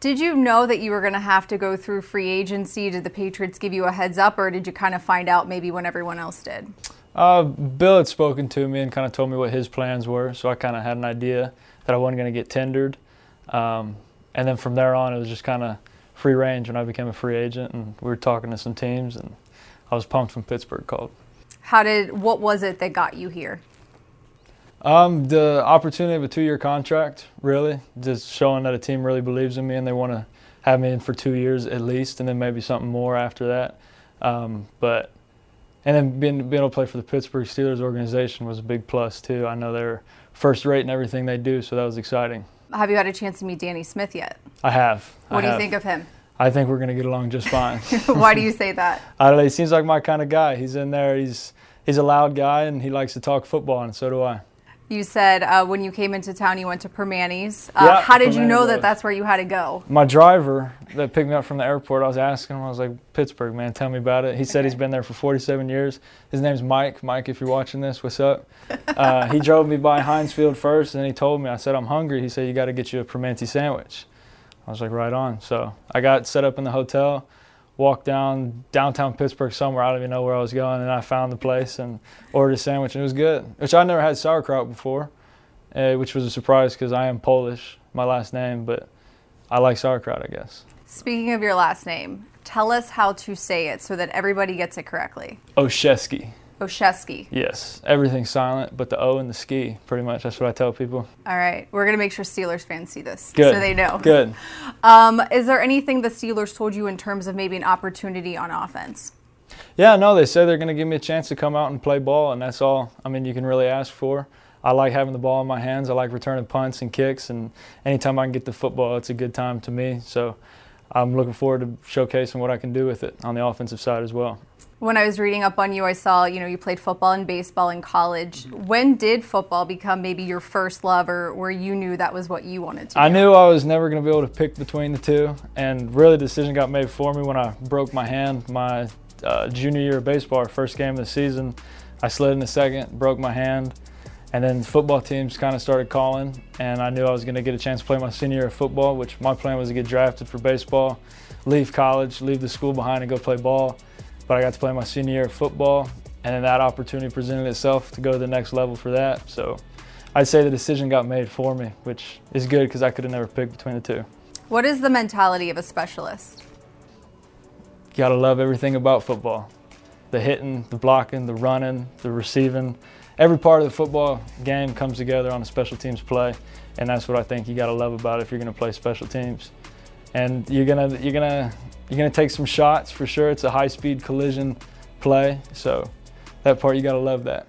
Did you know that you were going to have to go through free agency? Did the Patriots give you a heads up, or did you kind of find out maybe when everyone else did? Uh, Bill had spoken to me and kind of told me what his plans were, so I kind of had an idea that I wasn't going to get tendered. Um, and then from there on, it was just kind of free range when I became a free agent, and we were talking to some teams, and I was pumped when Pittsburgh called. How did what was it that got you here? Um, the opportunity of a two-year contract, really, just showing that a team really believes in me and they want to have me in for two years at least, and then maybe something more after that. Um, but and then being, being able to play for the Pittsburgh Steelers organization was a big plus too. I know they're first rate in everything they do, so that was exciting. Have you had a chance to meet Danny Smith yet? I have. What I do you think of him? I think we're going to get along just fine. Why do you say that? I don't know. He seems like my kind of guy. He's in there. He's he's a loud guy, and he likes to talk football, and so do I. You said uh, when you came into town, you went to Primanti's. Uh, Yeah, how did you know was. that that's where you had to go? My driver that picked me up from the airport, I was asking him. I was like, "Pittsburgh, man, tell me about it." He said he's been there for 47 years. His name's Mike. Mike, if you're watching this, what's up? Uh, he drove me by Heinz Field first, and he told me. I said, "I'm hungry." He said, "You got to get you a Primanti sandwich." I was like, "Right on." So I got set up in the hotel, walked down downtown Pittsburgh somewhere. I don't even know where I was going, and I found the place and ordered a sandwich, and it was good. Which I never had sauerkraut before, uh, which was a surprise because I am Polish, my last name, but I like sauerkraut, I guess. Speaking of your last name, tell us how to say it so that everybody gets it correctly. Olszewski. Olszewski. Yes, everything's silent, but the O and the ski, pretty much. That's what I tell people. All right, we're gonna make sure Steelers fans see this Good. so they know. Good. Um, is there anything the Steelers told you in terms of maybe an opportunity on offense? Yeah, no, they say they're going to give me a chance to come out and play ball, and that's all. I mean, you can really ask for. I like having the ball in my hands. I like returning punts and kicks, and anytime I can get the football, it's a good time to me. So I'm looking forward to showcasing what I can do with it on the offensive side as well. When I was reading up on you, I saw you know you played football and baseball in college. When did football become maybe your first love, or where you knew that was what you wanted to? Do? I knew I was never going to be able to pick between the two, and really the decision got made for me when I broke my hand my uh, junior year of baseball, first game of the season. I slid in the second, broke my hand, and then football teams kind of started calling, and I knew I was going to get a chance to play my senior year of football, which my plan was to get drafted for baseball, leave college, leave the school behind, and go play ball. But I got to play my senior year of football, and then that opportunity presented itself to go to the next level for that. So I'd say the decision got made for me, which is good because I could have never picked between the two. What is the mentality of a specialist? You got to love everything about football the hitting, the blocking, the running, the receiving. Every part of the football game comes together on a special teams play, and that's what I think you got to love about it if you're going to play special teams. And you're gonna you're gonna you're gonna take some shots for sure. It's a high speed collision play, so that part you got to love that.